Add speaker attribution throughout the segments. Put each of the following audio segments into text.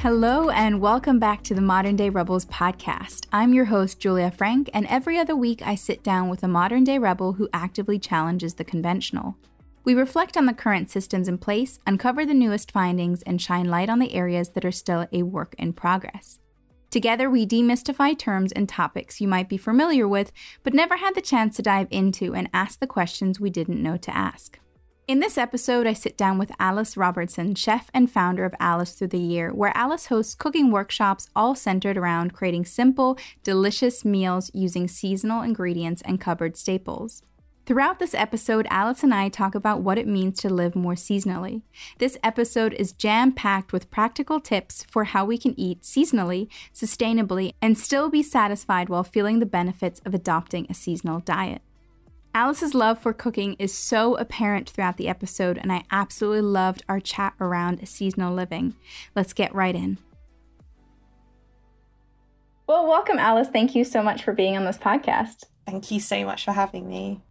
Speaker 1: Hello, and welcome back to the Modern Day Rebels podcast. I'm your host, Julia Frank, and every other week I sit down with a modern day rebel who actively challenges the conventional. We reflect on the current systems in place, uncover the newest findings, and shine light on the areas that are still a work in progress. Together, we demystify terms and topics you might be familiar with, but never had the chance to dive into and ask the questions we didn't know to ask. In this episode, I sit down with Alice Robertson, chef and founder of Alice Through the Year, where Alice hosts cooking workshops all centered around creating simple, delicious meals using seasonal ingredients and cupboard staples. Throughout this episode, Alice and I talk about what it means to live more seasonally. This episode is jam packed with practical tips for how we can eat seasonally, sustainably, and still be satisfied while feeling the benefits of adopting a seasonal diet. Alice's love for cooking is so apparent throughout the episode, and I absolutely loved our chat around seasonal living. Let's get right in. Well, welcome, Alice. Thank you so much for being on this podcast.
Speaker 2: Thank you so much for having me.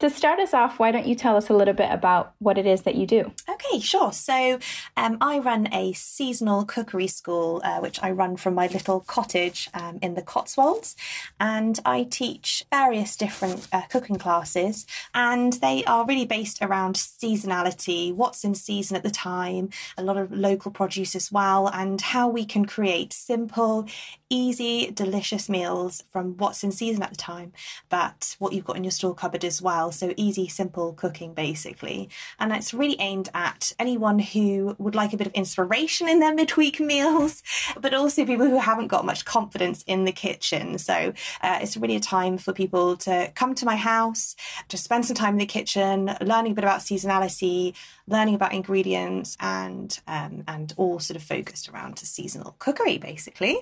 Speaker 1: To start us off, why don't you tell us a little bit about what it is that you do?
Speaker 2: Okay, sure. So, um, I run a seasonal cookery school, uh, which I run from my little cottage um, in the Cotswolds, and I teach various different uh, cooking classes, and they are really based around seasonality, what's in season at the time, a lot of local produce as well, and how we can create simple, easy, delicious meals from what's in season at the time, but what you've got in your store cupboard as well. So easy, simple cooking basically. And it's really aimed at anyone who would like a bit of inspiration in their midweek meals, but also people who haven't got much confidence in the kitchen. So uh, it's really a time for people to come to my house, to spend some time in the kitchen, learning a bit about seasonality, learning about ingredients, and um, and all sort of focused around to seasonal cookery basically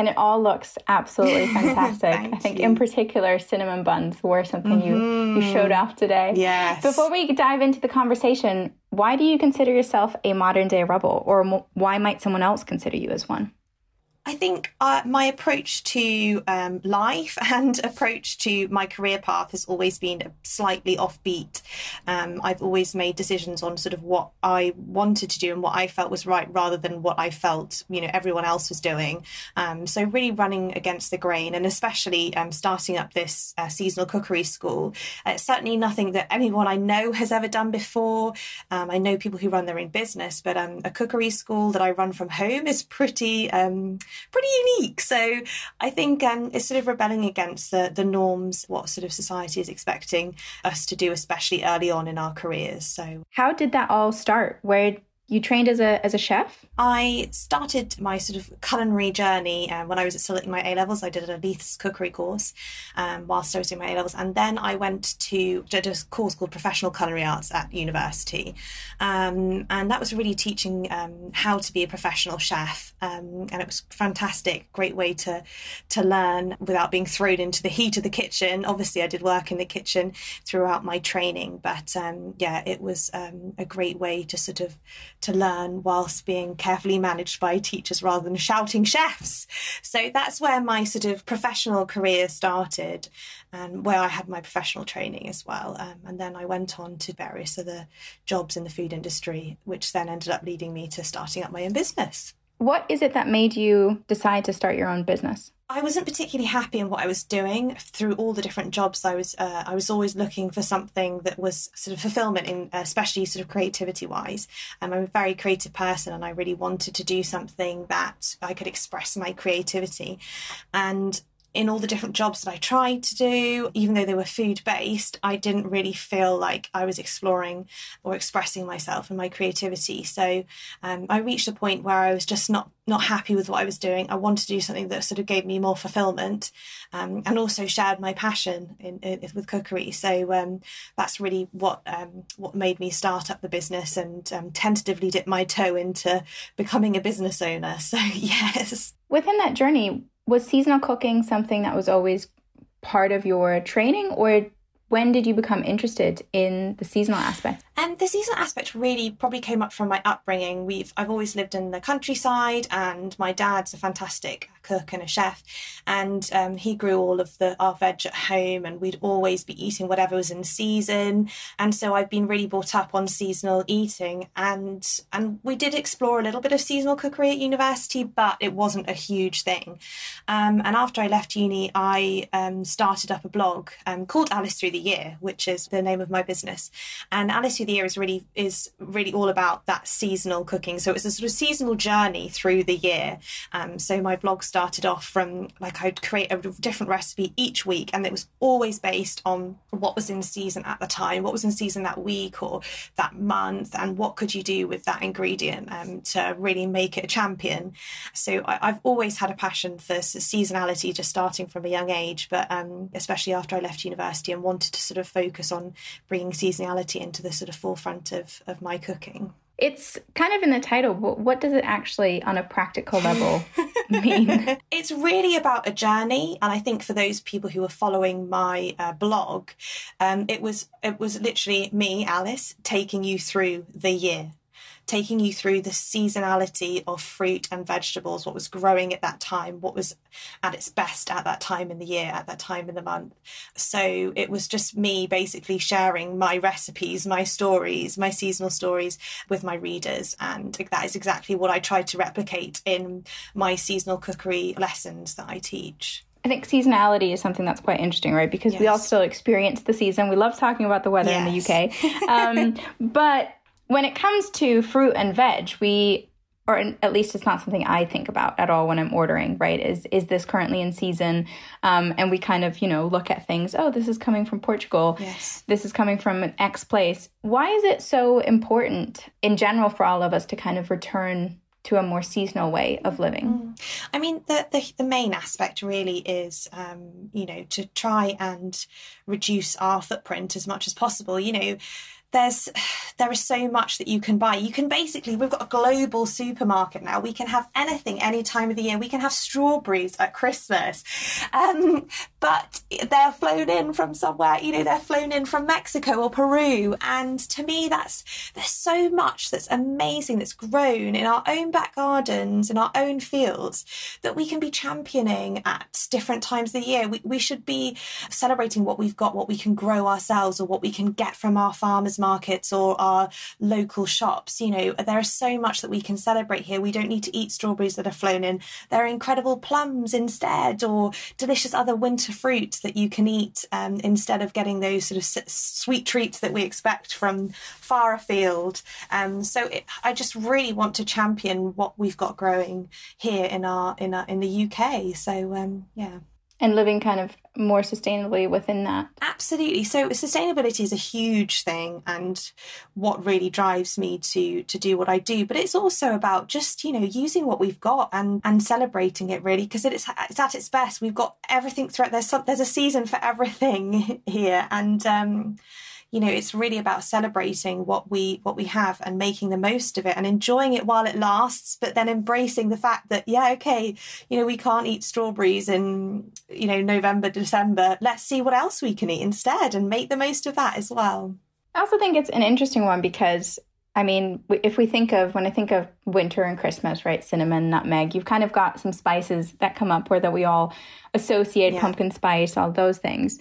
Speaker 1: and it all looks absolutely fantastic. I think, you. in particular, cinnamon buns were something mm-hmm. you you showed off today.
Speaker 2: Yes.
Speaker 1: Before we dive into the conversation, why do you consider yourself a modern day rebel, or why might someone else consider you as one?
Speaker 2: I think uh, my approach to um, life and approach to my career path has always been slightly offbeat. Um, I've always made decisions on sort of what I wanted to do and what I felt was right, rather than what I felt you know everyone else was doing. Um, so really running against the grain, and especially um, starting up this uh, seasonal cookery school. Uh, it's certainly nothing that anyone I know has ever done before. Um, I know people who run their own business, but um, a cookery school that I run from home is pretty pretty unique. So I think um, it's sort of rebelling against the, the norms, what sort of society is expecting us to do, especially early on in our careers. So,
Speaker 1: how did that all start? Where you trained as a as a chef?
Speaker 2: I started my sort of culinary journey um, when I was still at my A levels. I did a Leith's cookery course um, whilst I was doing my A levels, and then I went to did a course called Professional Culinary Arts at university, um, and that was really teaching um, how to be a professional chef, um, and it was fantastic, great way to to learn without being thrown into the heat of the kitchen. Obviously, I did work in the kitchen throughout my training, but um, yeah, it was a great way to sort of to learn whilst being carefully managed by teachers rather than shouting chefs. So that's where my sort of professional career started and where I had my professional training as well. Um, and then I went on to various other jobs in the food industry, which then ended up leading me to starting up my own business.
Speaker 1: What is it that made you decide to start your own business?
Speaker 2: I wasn't particularly happy in what I was doing through all the different jobs. I was uh, I was always looking for something that was sort of fulfillment in, especially sort of creativity wise. Um, I'm a very creative person, and I really wanted to do something that I could express my creativity. And in all the different jobs that I tried to do, even though they were food based, I didn't really feel like I was exploring or expressing myself and my creativity. So um, I reached a point where I was just not not happy with what I was doing. I wanted to do something that sort of gave me more fulfillment, um, and also shared my passion in, in with cookery. So um, that's really what um, what made me start up the business and um, tentatively dip my toe into becoming a business owner. So yes.
Speaker 1: Within that journey, was seasonal cooking something that was always part of your training or when did you become interested in the seasonal aspect?
Speaker 2: Um, the seasonal aspect really probably came up from my upbringing. We've I've always lived in the countryside, and my dad's a fantastic cook and a chef, and um, he grew all of the our veg at home, and we'd always be eating whatever was in season. And so I've been really brought up on seasonal eating, and and we did explore a little bit of seasonal cookery at university, but it wasn't a huge thing. Um, and after I left uni, I um, started up a blog um, called Alice Through the Year, which is the name of my business, and Alice Through the year is really is really all about that seasonal cooking. So it's a sort of seasonal journey through the year. Um, so my blog started off from like I'd create a different recipe each week, and it was always based on what was in season at the time, what was in season that week or that month, and what could you do with that ingredient um, to really make it a champion. So I, have always had a passion for seasonality, just starting from a young age, but um, especially after I left university and wanted to sort of focus on bringing seasonality into the sort of forefront of, of my cooking.
Speaker 1: It's kind of in the title, but what does it actually, on a practical level, mean?
Speaker 2: It's really about a journey, and I think for those people who are following my uh, blog, um, it was it was literally me, Alice, taking you through the year taking you through the seasonality of fruit and vegetables, what was growing at that time, what was at its best at that time in the year, at that time in the month. So it was just me basically sharing my recipes, my stories, my seasonal stories with my readers. And that is exactly what I tried to replicate in my seasonal cookery lessons that I teach.
Speaker 1: I think seasonality is something that's quite interesting, right? Because yes. we all still experience the season. We love talking about the weather yes. in the UK. Um, but when it comes to fruit and veg, we or at least it's not something I think about at all when I'm ordering, right? Is is this currently in season? Um, and we kind of, you know, look at things. Oh, this is coming from Portugal.
Speaker 2: Yes.
Speaker 1: This is coming from an X place. Why is it so important in general for all of us to kind of return to a more seasonal way of living?
Speaker 2: Mm. I mean, the, the, the main aspect really is, um, you know, to try and reduce our footprint as much as possible. You know there's there is so much that you can buy. You can basically we've got a global supermarket now. We can have anything any time of the year. We can have strawberries at christmas. Um, but they're flown in from somewhere you know they're flown in from mexico or peru. And to me that's there's so much that's amazing that's grown in our own back gardens in our own fields that we can be championing at different times of the year. We, we should be celebrating what we've got what we can grow ourselves or what we can get from our farmers markets or our local shops. You know, there is so much that we can celebrate here. We don't need to eat strawberries that are flown in. There are incredible plums instead, or delicious other winter fruits that you can eat um, instead of getting those sort of sweet treats that we expect from far afield. Um, so it, I just really want to champion what we've got growing here in our in our, in the UK. So um, yeah
Speaker 1: and living kind of more sustainably within that.
Speaker 2: Absolutely. So sustainability is a huge thing and what really drives me to to do what I do, but it's also about just, you know, using what we've got and and celebrating it really because it's it's at its best. We've got everything throughout there's some, there's a season for everything here and um you know it's really about celebrating what we what we have and making the most of it and enjoying it while it lasts but then embracing the fact that yeah okay you know we can't eat strawberries in you know november december let's see what else we can eat instead and make the most of that as well
Speaker 1: i also think it's an interesting one because I mean, if we think of when I think of winter and Christmas, right? Cinnamon, nutmeg, you've kind of got some spices that come up where that we all associate yeah. pumpkin spice, all those things.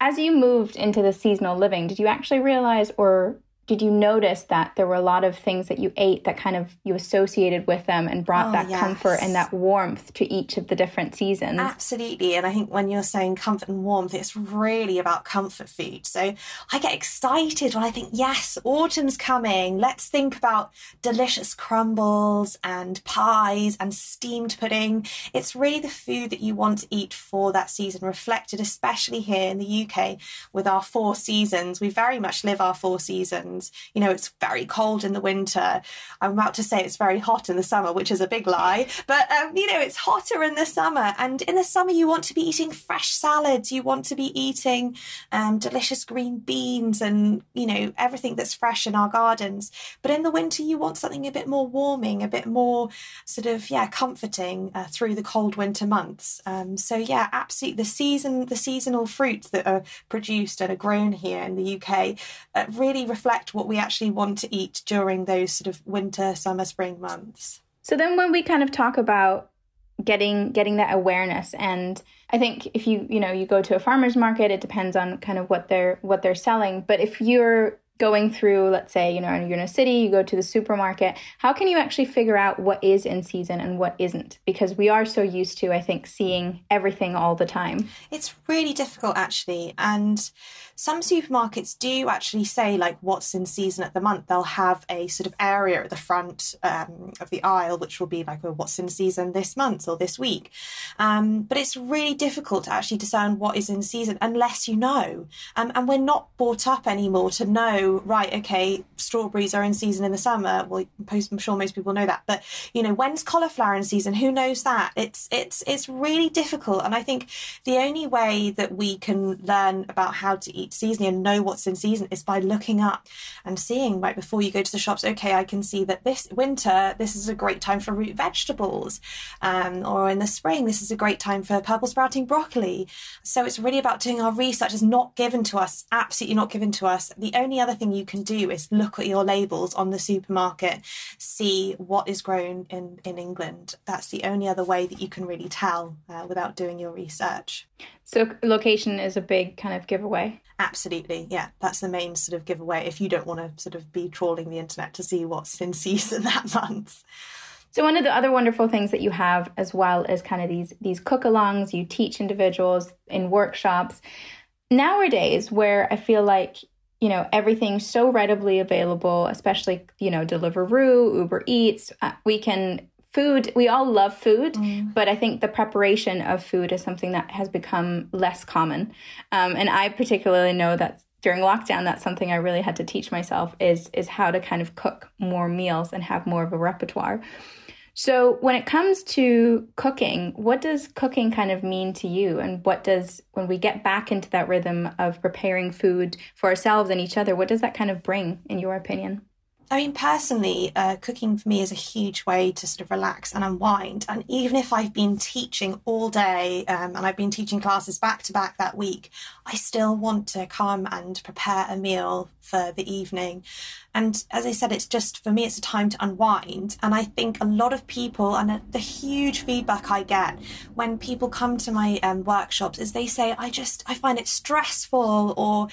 Speaker 1: As you moved into the seasonal living, did you actually realize or did you notice that there were a lot of things that you ate that kind of you associated with them and brought oh, that yes. comfort and that warmth to each of the different seasons?
Speaker 2: Absolutely. And I think when you're saying comfort and warmth, it's really about comfort food. So I get excited when I think, yes, autumn's coming. Let's think about delicious crumbles and pies and steamed pudding. It's really the food that you want to eat for that season, reflected especially here in the UK with our four seasons. We very much live our four seasons You know, it's very cold in the winter. I'm about to say it's very hot in the summer, which is a big lie. But, um, you know, it's hotter in the summer. And in the summer, you want to be eating fresh salads. You want to be eating um, delicious green beans and, you know, everything that's fresh in our gardens. But in the winter, you want something a bit more warming, a bit more sort of, yeah, comforting uh, through the cold winter months. Um, so, yeah, absolutely. The season, the seasonal fruits that are produced and are grown here in the UK uh, really reflect what we actually want to eat during those sort of winter, summer, spring months.
Speaker 1: So then when we kind of talk about getting getting that awareness and I think if you you know you go to a farmers market it depends on kind of what they're what they're selling but if you're going through, let's say, you know, you're in a city, you go to the supermarket, how can you actually figure out what is in season and what isn't? Because we are so used to, I think, seeing everything all the time.
Speaker 2: It's really difficult, actually. And some supermarkets do actually say, like, what's in season at the month. They'll have a sort of area at the front um, of the aisle, which will be like, well, what's in season this month or this week. Um, but it's really difficult to actually discern what is in season unless you know. Um, and we're not brought up anymore to know right, okay, strawberries are in season in the summer. Well, I'm sure most people know that, but you know, when's cauliflower in season? Who knows that? It's it's it's really difficult, and I think the only way that we can learn about how to eat seasonally and know what's in season is by looking up and seeing right before you go to the shops. Okay, I can see that this winter this is a great time for root vegetables, um, or in the spring this is a great time for purple sprouting broccoli. So it's really about doing our research. It's not given to us, absolutely not given to us. The only other thing you can do is look at your labels on the supermarket, see what is grown in, in England. That's the only other way that you can really tell uh, without doing your research.
Speaker 1: So, location is a big kind of giveaway.
Speaker 2: Absolutely, yeah. That's the main sort of giveaway if you don't want to sort of be trawling the internet to see what's in season that month.
Speaker 1: So one of the other wonderful things that you have as well is kind of these these cook-alongs. You teach individuals in workshops. Nowadays, where I feel like you know everything so readily available especially you know deliveroo uber eats uh, we can food we all love food mm. but i think the preparation of food is something that has become less common um, and i particularly know that during lockdown that's something i really had to teach myself is is how to kind of cook more meals and have more of a repertoire so, when it comes to cooking, what does cooking kind of mean to you? And what does, when we get back into that rhythm of preparing food for ourselves and each other, what does that kind of bring, in your opinion?
Speaker 2: I mean, personally, uh, cooking for me is a huge way to sort of relax and unwind. And even if I've been teaching all day um, and I've been teaching classes back to back that week, I still want to come and prepare a meal for the evening. And as I said, it's just for me, it's a time to unwind. And I think a lot of people, and the huge feedback I get when people come to my um, workshops is they say, I just, I find it stressful or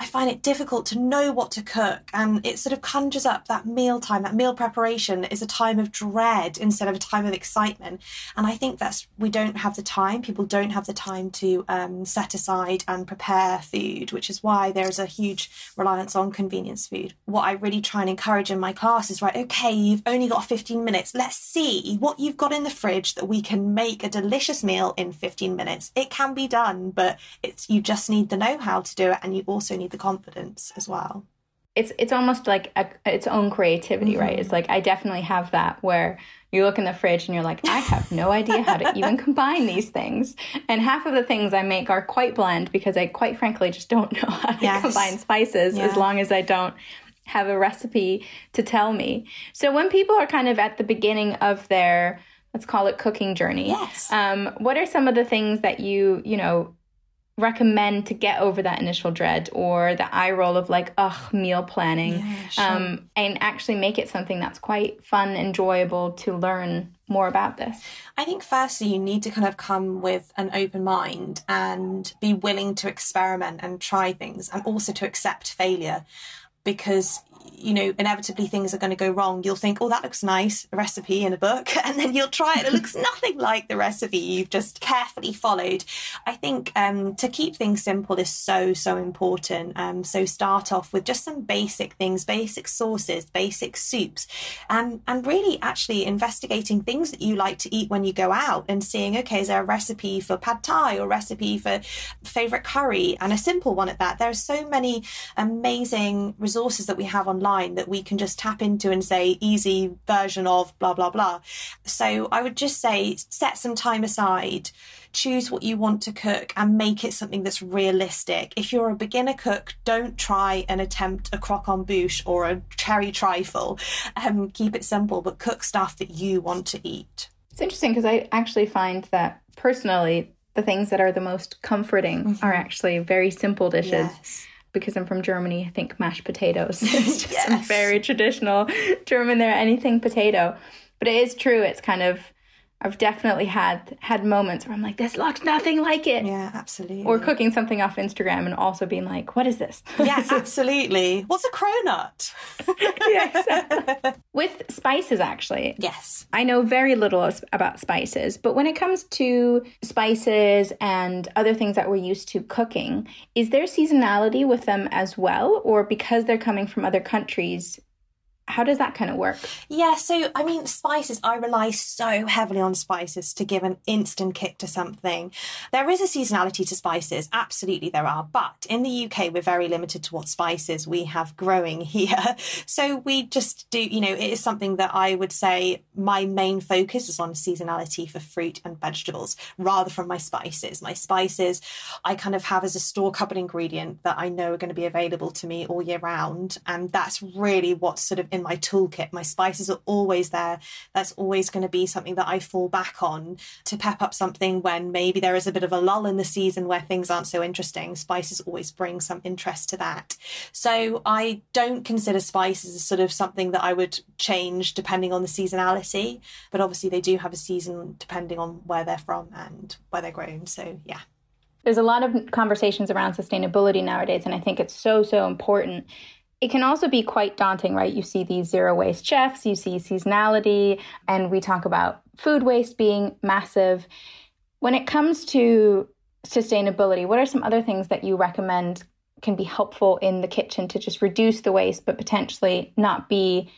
Speaker 2: I find it difficult to know what to cook. And it sort of conjures up that meal time, that meal preparation is a time of dread instead of a time of excitement. And I think that's, we don't have the time. People don't have the time to um, set aside and prepare food, which is why there's a huge reliance on convenience food. What I really try and encourage in my class is right, okay, you've only got 15 minutes. Let's see what you've got in the fridge that we can make a delicious meal in 15 minutes. It can be done, but it's, you just need the know how to do it. And you also need the confidence as well
Speaker 1: it's it's almost like a, its own creativity mm-hmm. right it's like i definitely have that where you look in the fridge and you're like i have no idea how to even combine these things and half of the things i make are quite bland because i quite frankly just don't know how to yes. combine spices yeah. as long as i don't have a recipe to tell me so when people are kind of at the beginning of their let's call it cooking journey
Speaker 2: yes
Speaker 1: um, what are some of the things that you you know recommend to get over that initial dread or the eye roll of like ugh meal planning yeah, sure. um, and actually make it something that's quite fun enjoyable to learn more about this
Speaker 2: i think firstly you need to kind of come with an open mind and be willing to experiment and try things and also to accept failure because you know, inevitably things are going to go wrong. You'll think, oh, that looks nice, a recipe in a book. And then you'll try it. It looks nothing like the recipe you've just carefully followed. I think um, to keep things simple is so, so important. Um, so start off with just some basic things, basic sauces, basic soups, um, and really actually investigating things that you like to eat when you go out and seeing, okay, is there a recipe for pad thai or recipe for favorite curry and a simple one at that? There are so many amazing resources that we have online that we can just tap into and say easy version of blah blah blah. So i would just say set some time aside choose what you want to cook and make it something that's realistic. If you're a beginner cook don't try and attempt a croquembouche or a cherry trifle. Um, keep it simple but cook stuff that you want to eat.
Speaker 1: It's interesting because i actually find that personally the things that are the most comforting mm-hmm. are actually very simple dishes. Yes because I'm from Germany, I think mashed potatoes. is just yes. very traditional German there, anything potato. But it is true, it's kind of I've definitely had had moments where I'm like, this looks nothing like it.
Speaker 2: Yeah, absolutely.
Speaker 1: Or cooking something off Instagram and also being like, what is this?
Speaker 2: Yeah, absolutely. What's a cronut?
Speaker 1: yeah, With spices, actually.
Speaker 2: Yes.
Speaker 1: I know very little about spices, but when it comes to spices and other things that we're used to cooking, is there seasonality with them as well? Or because they're coming from other countries, how does that kind of work?
Speaker 2: Yeah, so I mean, spices, I rely so heavily on spices to give an instant kick to something. There is a seasonality to spices, absolutely there are, but in the UK, we're very limited to what spices we have growing here. So we just do, you know, it is something that I would say my main focus is on seasonality for fruit and vegetables rather from my spices. My spices, I kind of have as a store cupboard ingredient that I know are going to be available to me all year round. And that's really what sort of in my toolkit. My spices are always there. That's always going to be something that I fall back on to pep up something when maybe there is a bit of a lull in the season where things aren't so interesting. Spices always bring some interest to that. So I don't consider spices as sort of something that I would change depending on the seasonality, but obviously they do have a season depending on where they're from and where they're grown. So yeah.
Speaker 1: There's a lot of conversations around sustainability nowadays, and I think it's so, so important it can also be quite daunting, right? You see these zero waste chefs, you see seasonality, and we talk about food waste being massive. When it comes to sustainability, what are some other things that you recommend can be helpful in the kitchen to just reduce the waste, but potentially not be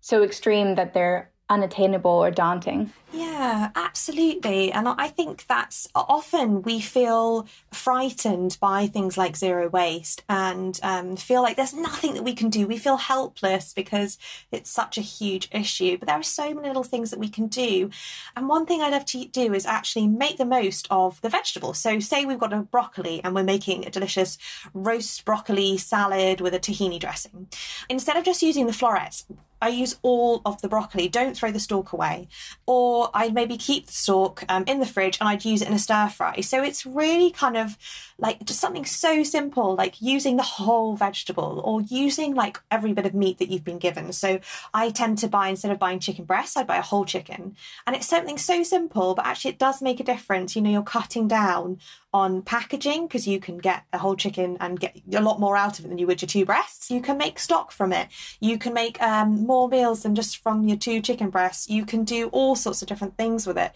Speaker 1: so extreme that they're unattainable or daunting?
Speaker 2: Yeah, absolutely. And I think that's often we feel frightened by things like zero waste and um, feel like there's nothing that we can do. We feel helpless because it's such a huge issue. But there are so many little things that we can do. And one thing I love to do is actually make the most of the vegetables. So, say we've got a broccoli and we're making a delicious roast broccoli salad with a tahini dressing. Instead of just using the florets, I use all of the broccoli. Don't throw the stalk away. Or I'd maybe keep the stalk um, in the fridge and I'd use it in a stir fry. So it's really kind of like just something so simple, like using the whole vegetable or using like every bit of meat that you've been given. So I tend to buy, instead of buying chicken breasts, I buy a whole chicken. And it's something so simple, but actually it does make a difference. You know, you're cutting down on packaging because you can get a whole chicken and get a lot more out of it than you would your two breasts. You can make stock from it. You can make um, more meals than just from your two chicken breasts. You can do all sorts of different things with it.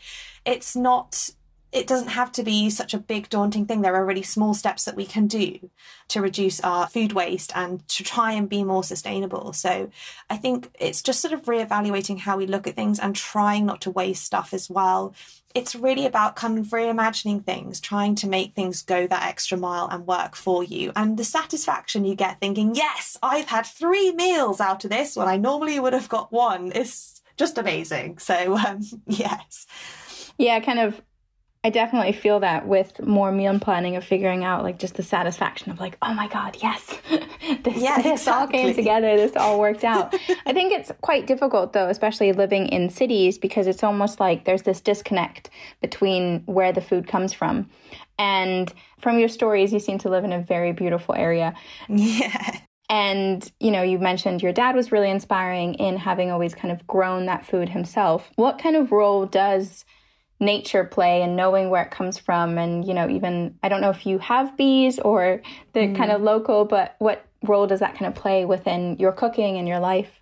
Speaker 2: It's not it doesn't have to be such a big daunting thing there are really small steps that we can do to reduce our food waste and to try and be more sustainable so i think it's just sort of reevaluating how we look at things and trying not to waste stuff as well it's really about kind of reimagining things, trying to make things go that extra mile and work for you. And the satisfaction you get thinking, yes, I've had three meals out of this when I normally would have got one is just amazing. So, um, yes.
Speaker 1: Yeah, kind of I definitely feel that with more meal planning of figuring out like just the satisfaction of like, oh my God, yes, this, yeah, this exactly. all came together, this all worked out. I think it's quite difficult though, especially living in cities, because it's almost like there's this disconnect between where the food comes from. And from your stories, you seem to live in a very beautiful area.
Speaker 2: Yeah.
Speaker 1: And, you know, you mentioned your dad was really inspiring in having always kind of grown that food himself. What kind of role does nature play and knowing where it comes from and you know even i don't know if you have bees or the mm. kind of local but what role does that kind of play within your cooking and your life?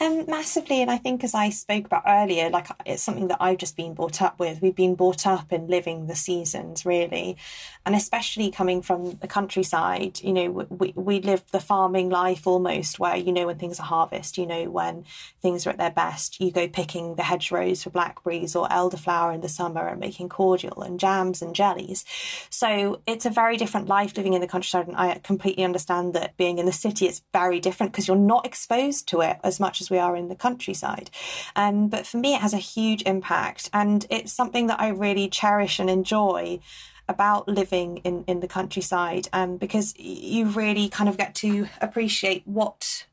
Speaker 2: Um, massively, and I think as I spoke about earlier, like it's something that I've just been brought up with. We've been brought up in living the seasons, really, and especially coming from the countryside. You know, we we live the farming life almost, where you know when things are harvest, you know when things are at their best. You go picking the hedgerows for blackberries or elderflower in the summer and making cordial and jams and jellies. So it's a very different life living in the countryside, and I completely understand that being in the city it's very different because you're not exposed to it as much as we are in the countryside. Um, but for me, it has a huge impact, and it's something that I really cherish and enjoy about living in, in the countryside um, because you really kind of get to appreciate what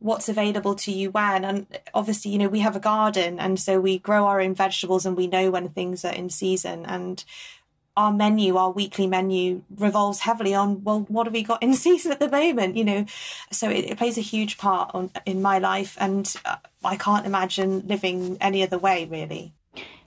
Speaker 2: what's available to you when and obviously you know we have a garden and so we grow our own vegetables and we know when things are in season and our menu, our weekly menu revolves heavily on, well, what have we got in season at the moment? You know, so it, it plays a huge part on, in my life. And uh, I can't imagine living any other way, really.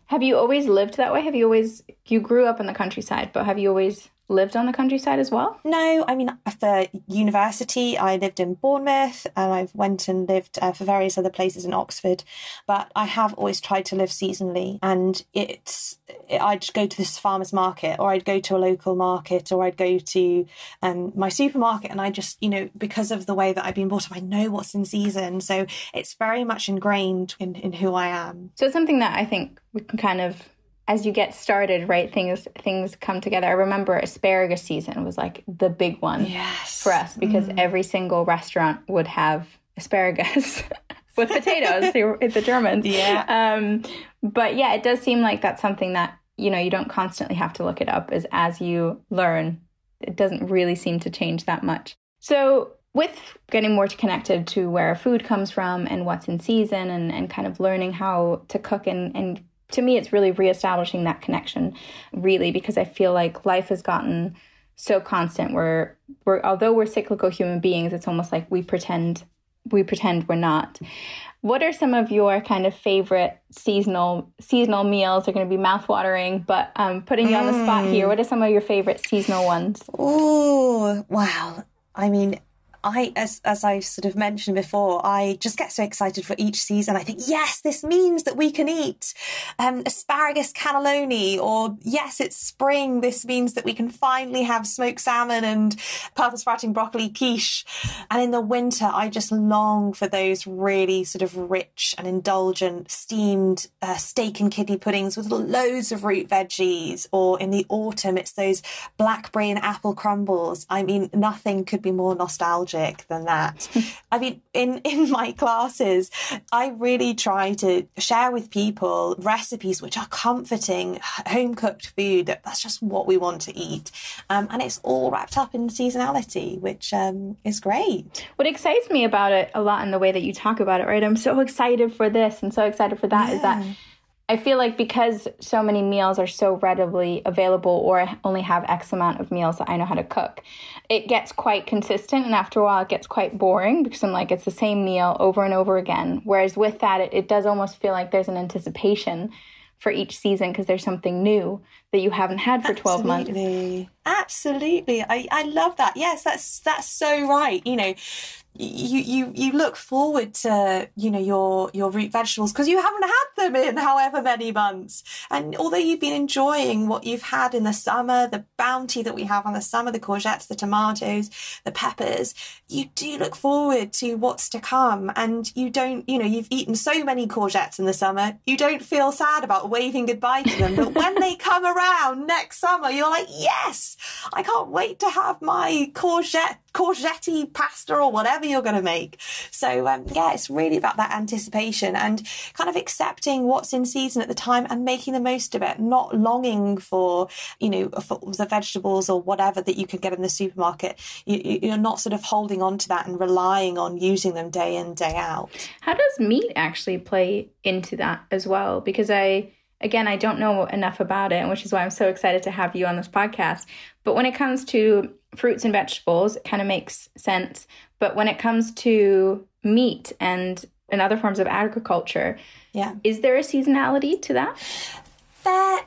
Speaker 1: Have you always lived that way? Have you always, you grew up in the countryside, but have you always lived on the countryside as well?
Speaker 2: No, I mean for university, I lived in Bournemouth, and I've went and lived uh, for various other places in Oxford. But I have always tried to live seasonally, and it's I'd go to this farmer's market, or I'd go to a local market, or I'd go to um, my supermarket, and I just you know because of the way that I've been brought up, I know what's in season, so it's very much ingrained in in who I am.
Speaker 1: So it's something that I think we can kind of as you get started, right, things things come together. I remember asparagus season was like the big one
Speaker 2: yes.
Speaker 1: for us because mm. every single restaurant would have asparagus with potatoes. they were the Germans.
Speaker 2: Yeah.
Speaker 1: Um, but yeah, it does seem like that's something that you know you don't constantly have to look it up. As as you learn, it doesn't really seem to change that much. So with getting more connected to where food comes from and what's in season and, and kind of learning how to cook and, and to me, it's really reestablishing that connection, really, because I feel like life has gotten so constant. We're we're although we're cyclical human beings, it's almost like we pretend we pretend we're not. What are some of your kind of favorite seasonal seasonal meals? They're going to be mouthwatering, but um, putting you on the spot here. Mm. What are some of your favorite seasonal ones?
Speaker 2: Oh wow! I mean, I, as as I sort of mentioned before, I just get so excited for each season. I think, yes, this means that we can eat um, asparagus cannelloni, or yes, it's spring. This means that we can finally have smoked salmon and purple sprouting broccoli quiche. And in the winter, I just long for those really sort of rich and indulgent steamed uh, steak and kidney puddings with loads of root veggies. Or in the autumn, it's those blackberry and apple crumbles. I mean, nothing could be more nostalgic magic than that. I mean, in, in my classes, I really try to share with people recipes which are comforting, home cooked food. That's just what we want to eat. Um, and it's all wrapped up in seasonality, which um, is great.
Speaker 1: What excites me about it a lot in the way that you talk about it, right? I'm so excited for this and so excited for that. Yeah. Is that I feel like because so many meals are so readily available, or I only have X amount of meals that I know how to cook, it gets quite consistent. And after a while, it gets quite boring because I'm like, it's the same meal over and over again. Whereas with that, it, it does almost feel like there's an anticipation for each season because there's something new that you haven't had for 12
Speaker 2: Absolutely.
Speaker 1: months.
Speaker 2: Absolutely. I, I love that. Yes, that's that's so right. You know, you you you look forward to you know your your root vegetables because you haven't had them in however many months. And although you've been enjoying what you've had in the summer the bounty that we have on the summer the courgettes the tomatoes the peppers you do look forward to what's to come. And you don't you know you've eaten so many courgettes in the summer you don't feel sad about waving goodbye to them. But when they come around next summer you're like yes i can't wait to have my courgette courgette pasta or whatever you're going to make. So um, yeah, it's really about that anticipation and kind of accepting what's in season at the time and making the most of it, not longing for you know for the vegetables or whatever that you can get in the supermarket. You, you're not sort of holding on to that and relying on using them day in day out.
Speaker 1: How does meat actually play into that as well? Because I again, I don't know enough about it, which is why I'm so excited to have you on this podcast. But when it comes to fruits and vegetables, it kind of makes sense. But when it comes to meat and and other forms of agriculture,
Speaker 2: yeah,
Speaker 1: is there a seasonality to that?
Speaker 2: There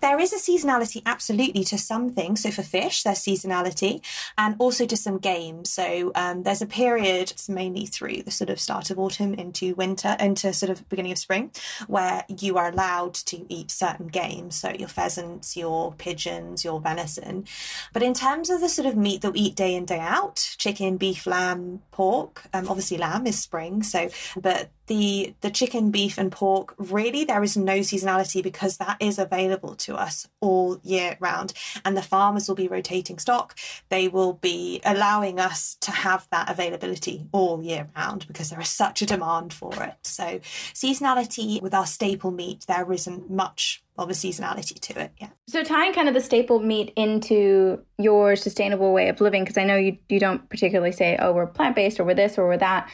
Speaker 2: there is a seasonality absolutely to some things. So for fish, there's seasonality, and also to some games. So um, there's a period, mainly through the sort of start of autumn into winter, into sort of beginning of spring, where you are allowed to eat certain games. So your pheasants, your pigeons, your venison. But in terms of the sort of meat that we eat day in day out, chicken, beef, lamb, pork. Um, obviously, lamb is spring. So, but the the chicken, beef, and pork really there is no seasonality because that is available to us all year round, and the farmers will be rotating stock. They will be allowing us to have that availability all year round because there is such a demand for it. So, seasonality with our staple meat, there isn't much of a seasonality to it. Yeah.
Speaker 1: So tying kind of the staple meat into your sustainable way of living, because I know you you don't particularly say, oh, we're plant based or we're this or we're that.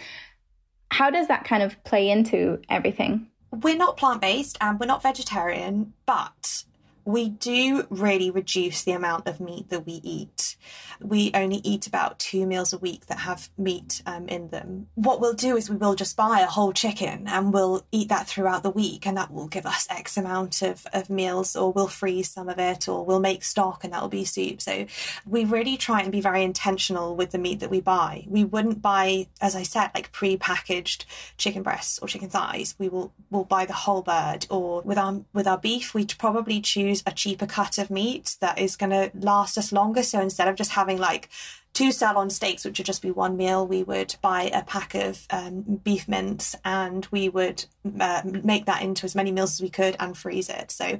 Speaker 1: How does that kind of play into everything?
Speaker 2: We're not plant based and we're not vegetarian, but we do really reduce the amount of meat that we eat. We only eat about two meals a week that have meat um, in them. What we'll do is we will just buy a whole chicken and we'll eat that throughout the week, and that will give us X amount of, of meals, or we'll freeze some of it, or we'll make stock and that will be soup. So we really try and be very intentional with the meat that we buy. We wouldn't buy, as I said, like pre-packaged chicken breasts or chicken thighs. We will will buy the whole bird, or with our with our beef, we'd probably choose a cheaper cut of meat that is going to last us longer. So instead of just having like two sirloin steaks, which would just be one meal, we would buy a pack of um, beef mince and we would uh, make that into as many meals as we could and freeze it. So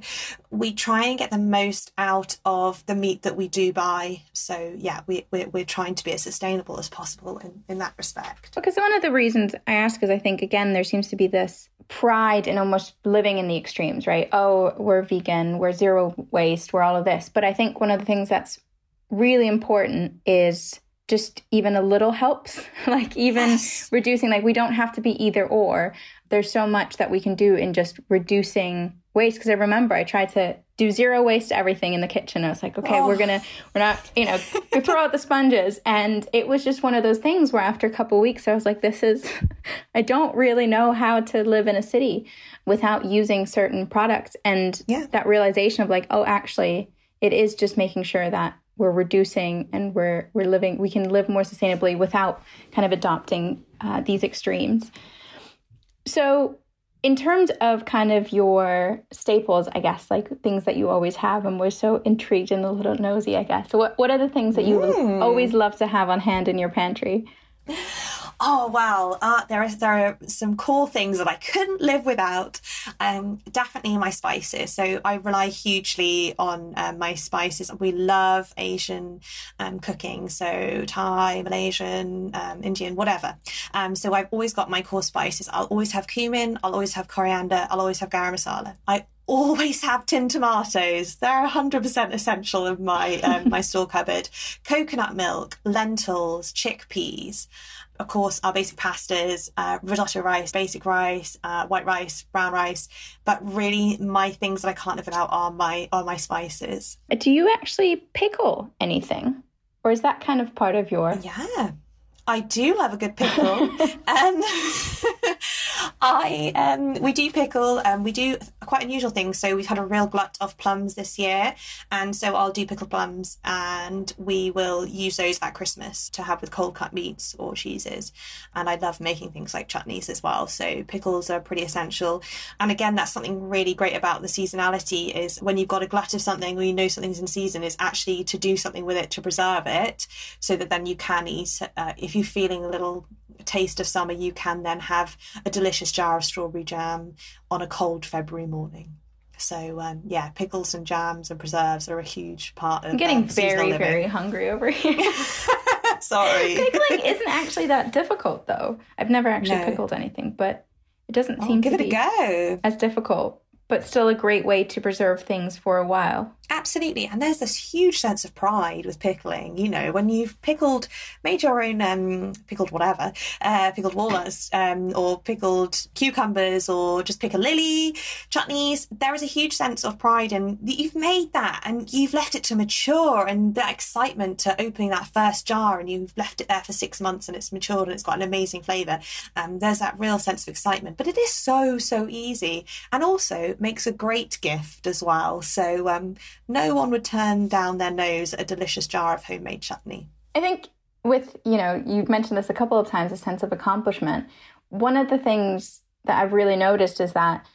Speaker 2: we try and get the most out of the meat that we do buy. So yeah, we, we're, we're trying to be as sustainable as possible in, in that respect.
Speaker 1: Because one of the reasons I ask is I think, again, there seems to be this pride in almost living in the extremes, right? Oh, we're vegan, we're zero waste, we're all of this. But I think one of the things that's really important is just even a little helps like even yes. reducing like we don't have to be either or there's so much that we can do in just reducing waste because i remember i tried to do zero waste everything in the kitchen i was like okay oh. we're gonna we're not you know throw out the sponges and it was just one of those things where after a couple weeks i was like this is i don't really know how to live in a city without using certain products and yeah. that realization of like oh actually it is just making sure that we're reducing and we're we're living we can live more sustainably without kind of adopting uh, these extremes. So in terms of kind of your staples i guess like things that you always have and we're so intrigued and a little nosy i guess. So what, what are the things that you mm. always love to have on hand in your pantry
Speaker 2: Oh wow, uh, there are there are some cool things that I couldn't live without. Um, definitely my spices. So I rely hugely on um, my spices. We love Asian um, cooking, so Thai, Malaysian, um, Indian, whatever. Um, so I've always got my core spices. I'll always have cumin. I'll always have coriander. I'll always have garam masala. I always have tin tomatoes. They're 100% essential in my um, my store cupboard. Coconut milk, lentils, chickpeas of course, our basic pastas, uh, risotto rice, basic rice, uh, white rice, brown rice. But really, my things that I can't live without are my are my spices.
Speaker 1: Do you actually pickle anything, or is that kind of part of your?
Speaker 2: Yeah, I do love a good pickle. um, I um, we do pickle and um, we do quite unusual things. So we've had a real glut of plums this year, and so I'll do pickled plums, and we will use those at Christmas to have with cold cut meats or cheeses. And I love making things like chutneys as well. So pickles are pretty essential. And again, that's something really great about the seasonality is when you've got a glut of something or you know something's in season, is actually to do something with it to preserve it, so that then you can eat. Uh, if you're feeling a little taste of summer, you can then have a delicious jar of strawberry jam on a cold February morning. So um, yeah, pickles and jams and preserves are a huge part of.
Speaker 1: I'm getting um, very very hungry over here.
Speaker 2: Sorry,
Speaker 1: pickling isn't actually that difficult though. I've never actually no. pickled anything, but it doesn't oh, seem
Speaker 2: give
Speaker 1: to
Speaker 2: it
Speaker 1: be
Speaker 2: a go.
Speaker 1: as difficult. But still a great way to preserve things for a while.
Speaker 2: Absolutely. And there's this huge sense of pride with pickling. You know, when you've pickled, made your own um, pickled whatever, uh, pickled walnuts um, or pickled cucumbers or just piccalilli, chutneys, there is a huge sense of pride in that you've made that and you've left it to mature and that excitement to opening that first jar and you've left it there for six months and it's matured and it's got an amazing flavour. Um, there's that real sense of excitement. But it is so, so easy and also makes a great gift as well. So, um, no one would turn down their nose a delicious jar of homemade chutney.
Speaker 1: I think with, you know, you've mentioned this a couple of times, a sense of accomplishment. One of the things that I've really noticed is that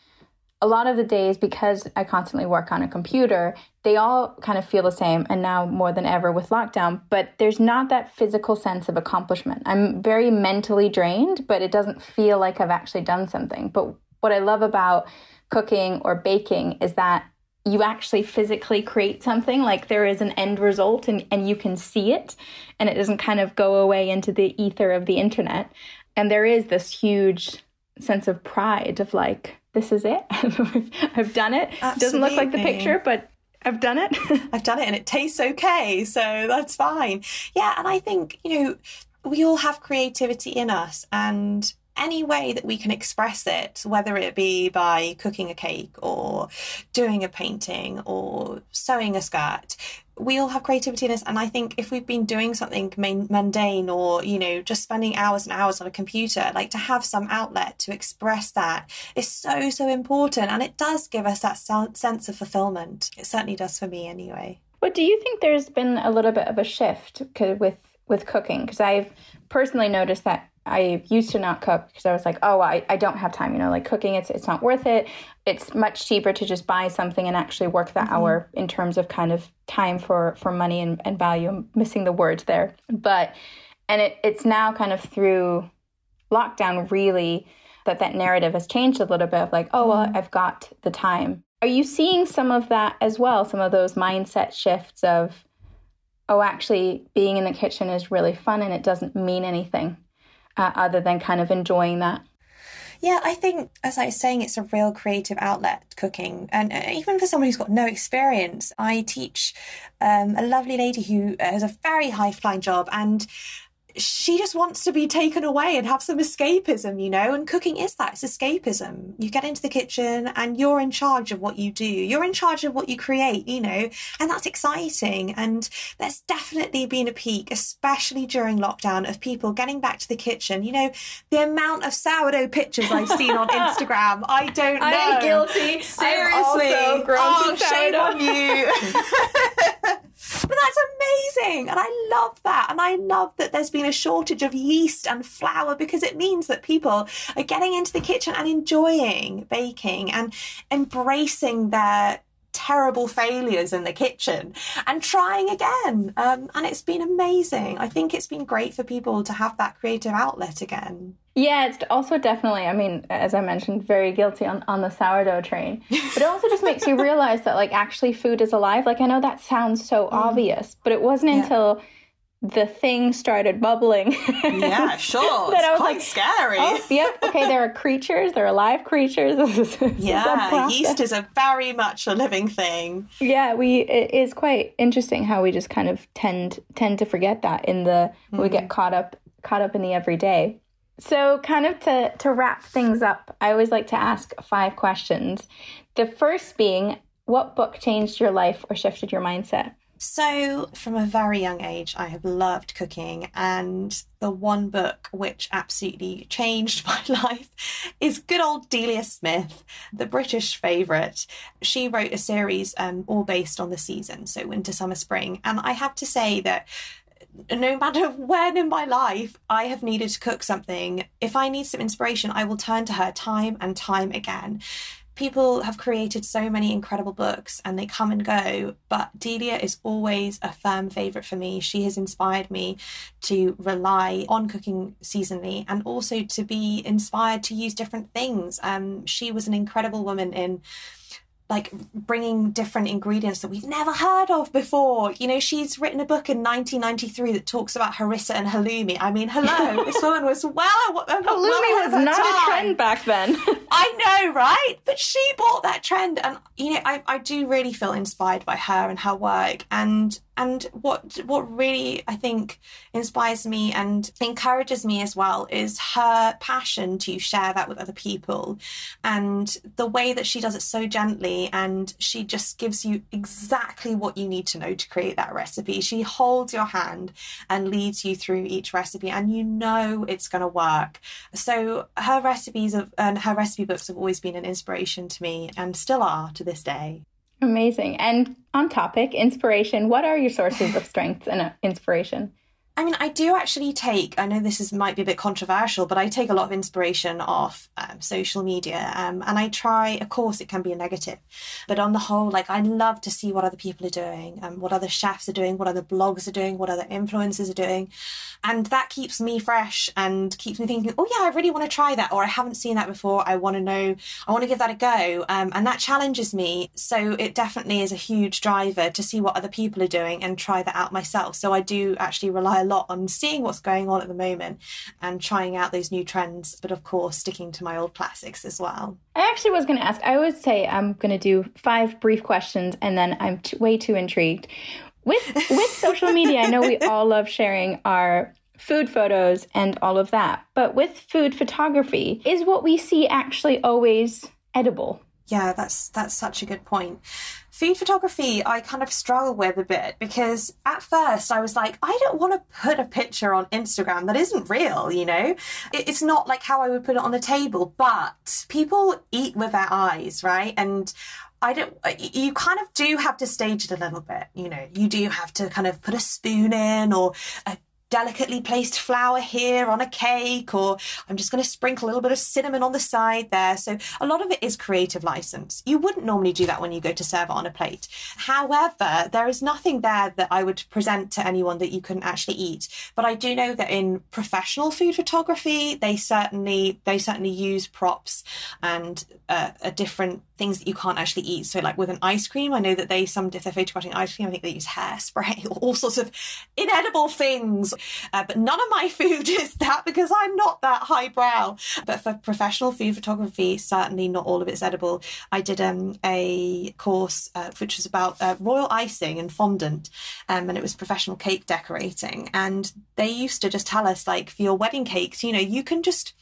Speaker 1: a lot of the days, because I constantly work on a computer, they all kind of feel the same. And now more than ever with lockdown, but there's not that physical sense of accomplishment. I'm very mentally drained, but it doesn't feel like I've actually done something. But what I love about cooking or baking is that you actually physically create something like there is an end result and, and you can see it and it doesn't kind of go away into the ether of the internet and there is this huge sense of pride of like this is it i've done it Absolutely. it doesn't look like the picture but I've done it.
Speaker 2: I've done it and it tastes okay. So that's fine. Yeah. And I think, you know, we all have creativity in us and any way that we can express it, whether it be by cooking a cake or doing a painting or sewing a skirt, we all have creativity in us. And I think if we've been doing something mundane or, you know, just spending hours and hours on a computer, like to have some outlet to express that is so, so important. And it does give us that sense of fulfillment. It certainly does for me anyway.
Speaker 1: But do you think there's been a little bit of a shift with with cooking? Because I've personally noticed that I used to not cook because I was like, oh, I, I don't have time. You know, like cooking, it's it's not worth it. It's much cheaper to just buy something and actually work that mm-hmm. hour in terms of kind of time for for money and, and value. I'm missing the words there, but and it it's now kind of through lockdown really that that narrative has changed a little bit of like, oh well, mm-hmm. I've got the time. Are you seeing some of that as well? Some of those mindset shifts of, oh, actually, being in the kitchen is really fun and it doesn't mean anything uh, other than kind of enjoying that?
Speaker 2: Yeah, I think, as I was saying, it's a real creative outlet, cooking. And uh, even for someone who's got no experience, I teach um, a lovely lady who has a very high flying job. And she just wants to be taken away and have some escapism, you know, and cooking is that. It's escapism. You get into the kitchen and you're in charge of what you do. You're in charge of what you create, you know, and that's exciting. And there's definitely been a peak, especially during lockdown, of people getting back to the kitchen. You know, the amount of sourdough pictures I've seen on Instagram, I don't know.
Speaker 1: I'm guilty. Seriously.
Speaker 2: oh, shame on you. But that's amazing. And I love that. And I love that there's been a shortage of yeast and flour because it means that people are getting into the kitchen and enjoying baking and embracing their terrible failures in the kitchen and trying again. Um, and it's been amazing. I think it's been great for people to have that creative outlet again.
Speaker 1: Yeah, it's also definitely, I mean, as I mentioned, very guilty on, on the sourdough train. But it also just makes you realize that, like, actually food is alive. Like, I know that sounds so mm. obvious, but it wasn't yeah. until the thing started bubbling.
Speaker 2: yeah, sure. that I was like, scary.
Speaker 1: Oh, yep. Okay, there are creatures. There are live creatures.
Speaker 2: this yeah, yeast is a very much a living thing.
Speaker 1: Yeah, we it is quite interesting how we just kind of tend tend to forget that in the mm. we get mm-hmm. caught up caught up in the everyday. So, kind of to to wrap things up, I always like to ask five questions. The first being, what book changed your life or shifted your mindset?
Speaker 2: So, from a very young age, I have loved cooking, and the one book which absolutely changed my life is good old Delia Smith, the British favourite. She wrote a series um, all based on the season, so winter, summer, spring, and I have to say that no matter when in my life I have needed to cook something, if I need some inspiration, I will turn to her time and time again people have created so many incredible books and they come and go, but Delia is always a firm favourite for me. She has inspired me to rely on cooking seasonally and also to be inspired to use different things. Um, she was an incredible woman in like bringing different ingredients that we've never heard of before. You know, she's written a book in 1993 that talks about harissa and halloumi. I mean, hello, this woman was well, uh,
Speaker 1: halloumi well was not time. a trend back then.
Speaker 2: I know, right? But she bought that trend, and you know, I, I do really feel inspired by her and her work. And and what what really I think inspires me and encourages me as well is her passion to share that with other people, and the way that she does it so gently, and she just gives you exactly what you need to know to create that recipe. She holds your hand and leads you through each recipe, and you know it's going to work. So her recipes of and her recipe books have always been an inspiration to me, and still are to this day.
Speaker 1: Amazing. And on topic, inspiration, what are your sources of strength and uh, inspiration?
Speaker 2: I mean, I do actually take, I know this is might be a bit controversial, but I take a lot of inspiration off um, social media. Um, and I try, of course, it can be a negative, but on the whole, like I love to see what other people are doing, and um, what other chefs are doing, what other blogs are doing, what other influencers are doing. And that keeps me fresh and keeps me thinking, oh, yeah, I really want to try that, or I haven't seen that before. I want to know, I want to give that a go. Um, and that challenges me. So it definitely is a huge driver to see what other people are doing and try that out myself. So I do actually rely lot on seeing what's going on at the moment and trying out those new trends, but of course, sticking to my old classics as well.
Speaker 1: I actually was going to ask, I would say I'm going to do five brief questions and then I'm t- way too intrigued. With, with social media, I know we all love sharing our food photos and all of that. But with food photography, is what we see actually always edible?
Speaker 2: Yeah, that's that's such a good point. Food photography, I kind of struggle with a bit because at first I was like, I don't want to put a picture on Instagram that isn't real, you know? It's not like how I would put it on the table, but people eat with their eyes, right? And I don't, you kind of do have to stage it a little bit, you know, you do have to kind of put a spoon in or a delicately placed flower here on a cake, or I'm just going to sprinkle a little bit of cinnamon on the side there. So a lot of it is creative license. You wouldn't normally do that when you go to serve on a plate. However, there is nothing there that I would present to anyone that you couldn't actually eat. But I do know that in professional food photography, they certainly they certainly use props and uh, a different things that you can't actually eat. So like with an ice cream, I know that they some if they're photographing ice cream, I think they use hairspray, all sorts of inedible things uh, but none of my food is that because I'm not that highbrow. But for professional food photography, certainly not all of it's edible. I did um, a course uh, which was about uh, royal icing and fondant, um, and it was professional cake decorating. And they used to just tell us, like, for your wedding cakes, you know, you can just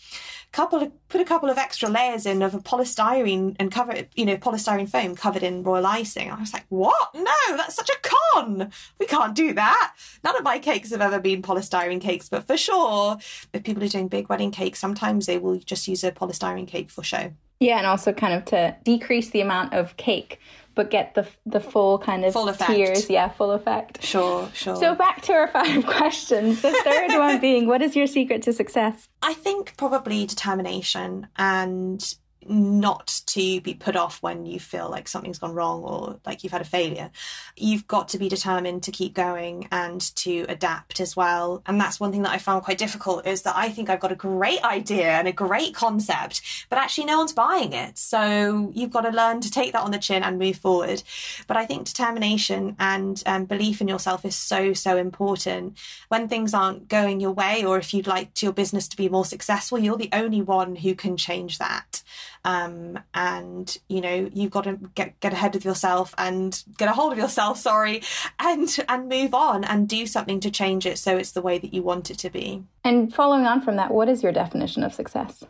Speaker 2: couple of, put a couple of extra layers in of a polystyrene and cover it, you know, polystyrene foam covered in royal icing. I was like, what? No, that's such a con. We can't do that. None of my cakes have ever been polystyrene cakes, but for sure, if people are doing big wedding cakes, sometimes they will just use a polystyrene cake for show.
Speaker 1: Yeah, and also kind of to decrease the amount of cake but get the the full kind of
Speaker 2: full effect.
Speaker 1: tears. Yeah, full effect.
Speaker 2: Sure, sure.
Speaker 1: So back to our five questions. The third one being, what is your secret to success?
Speaker 2: I think probably determination and not to be put off when you feel like something's gone wrong or like you've had a failure. You've got to be determined to keep going and to adapt as well. And that's one thing that I found quite difficult is that I think I've got a great idea and a great concept, but actually no one's buying it. So you've got to learn to take that on the chin and move forward. But I think determination and um, belief in yourself is so, so important. When things aren't going your way, or if you'd like your business to be more successful, you're the only one who can change that um, and you know you've got to get get ahead of yourself and get a hold of yourself sorry and and move on and do something to change it so it's the way that you want it to be.
Speaker 1: And following on from that what is your definition of success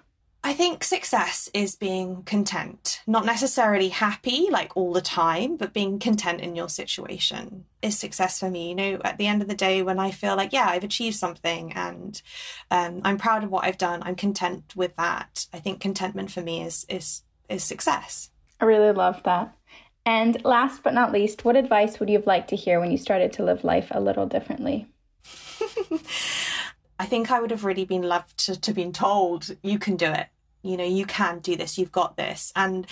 Speaker 2: I think success is being content, not necessarily happy like all the time, but being content in your situation is success for me. You know, at the end of the day, when I feel like, yeah, I've achieved something and um, I'm proud of what I've done, I'm content with that. I think contentment for me is is is success.
Speaker 1: I really love that. And last but not least, what advice would you have liked to hear when you started to live life a little differently?
Speaker 2: I think I would have really been loved to, to been told you can do it you know you can do this you've got this. And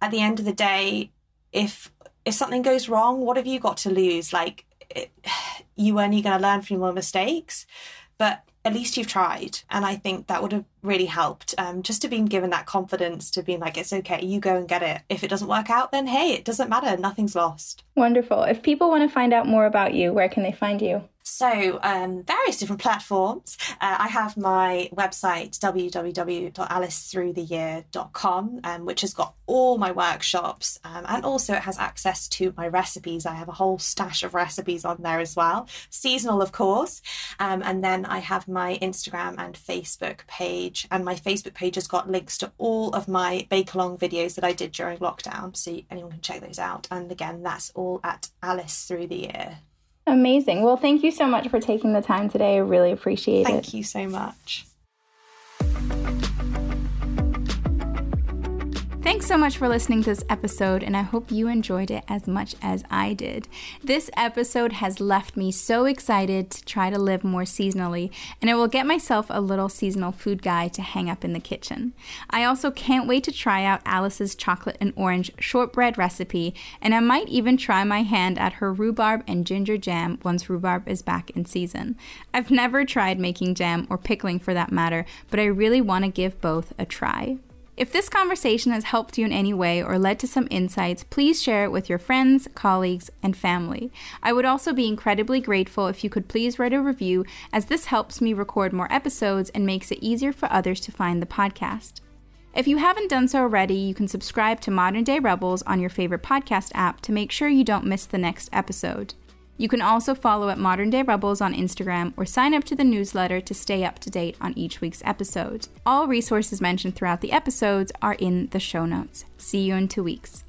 Speaker 2: at the end of the day if if something goes wrong what have you got to lose? Like it, you only going to learn from your mistakes but at least you've tried. And i think that would have really helped um, just to being given that confidence to being like it's okay you go and get it. If it doesn't work out then hey it doesn't matter nothing's lost.
Speaker 1: Wonderful. If people want to find out more about you where can they find you
Speaker 2: So, um, various different platforms. Uh, I have my website, www.alicethroughtheyear.com, um, which has got all my workshops um, and also it has access to my recipes. I have a whole stash of recipes on there as well, seasonal, of course. Um, and then I have my Instagram and Facebook page, and my Facebook page has got links to all of my bake along videos that I did during lockdown. So, anyone can check those out. And again, that's all at Alice Through the Year.
Speaker 1: Amazing. Well, thank you so much for taking the time today. I really appreciate
Speaker 2: thank
Speaker 1: it.
Speaker 2: Thank you so much.
Speaker 1: Thanks so much for listening to this episode, and I hope you enjoyed it as much as I did. This episode has left me so excited to try to live more seasonally, and I will get myself a little seasonal food guide to hang up in the kitchen. I also can't wait to try out Alice's chocolate and orange shortbread recipe, and I might even try my hand at her rhubarb and ginger jam once rhubarb is back in season. I've never tried making jam or pickling for that matter, but I really want to give both a try. If this conversation has helped you in any way or led to some insights, please share it with your friends, colleagues, and family. I would also be incredibly grateful if you could please write a review, as this helps me record more episodes and makes it easier for others to find the podcast. If you haven't done so already, you can subscribe to Modern Day Rebels on your favorite podcast app to make sure you don't miss the next episode. You can also follow at Modern Day Rebels on Instagram or sign up to the newsletter to stay up to date on each week's episode. All resources mentioned throughout the episodes are in the show notes. See you in two weeks.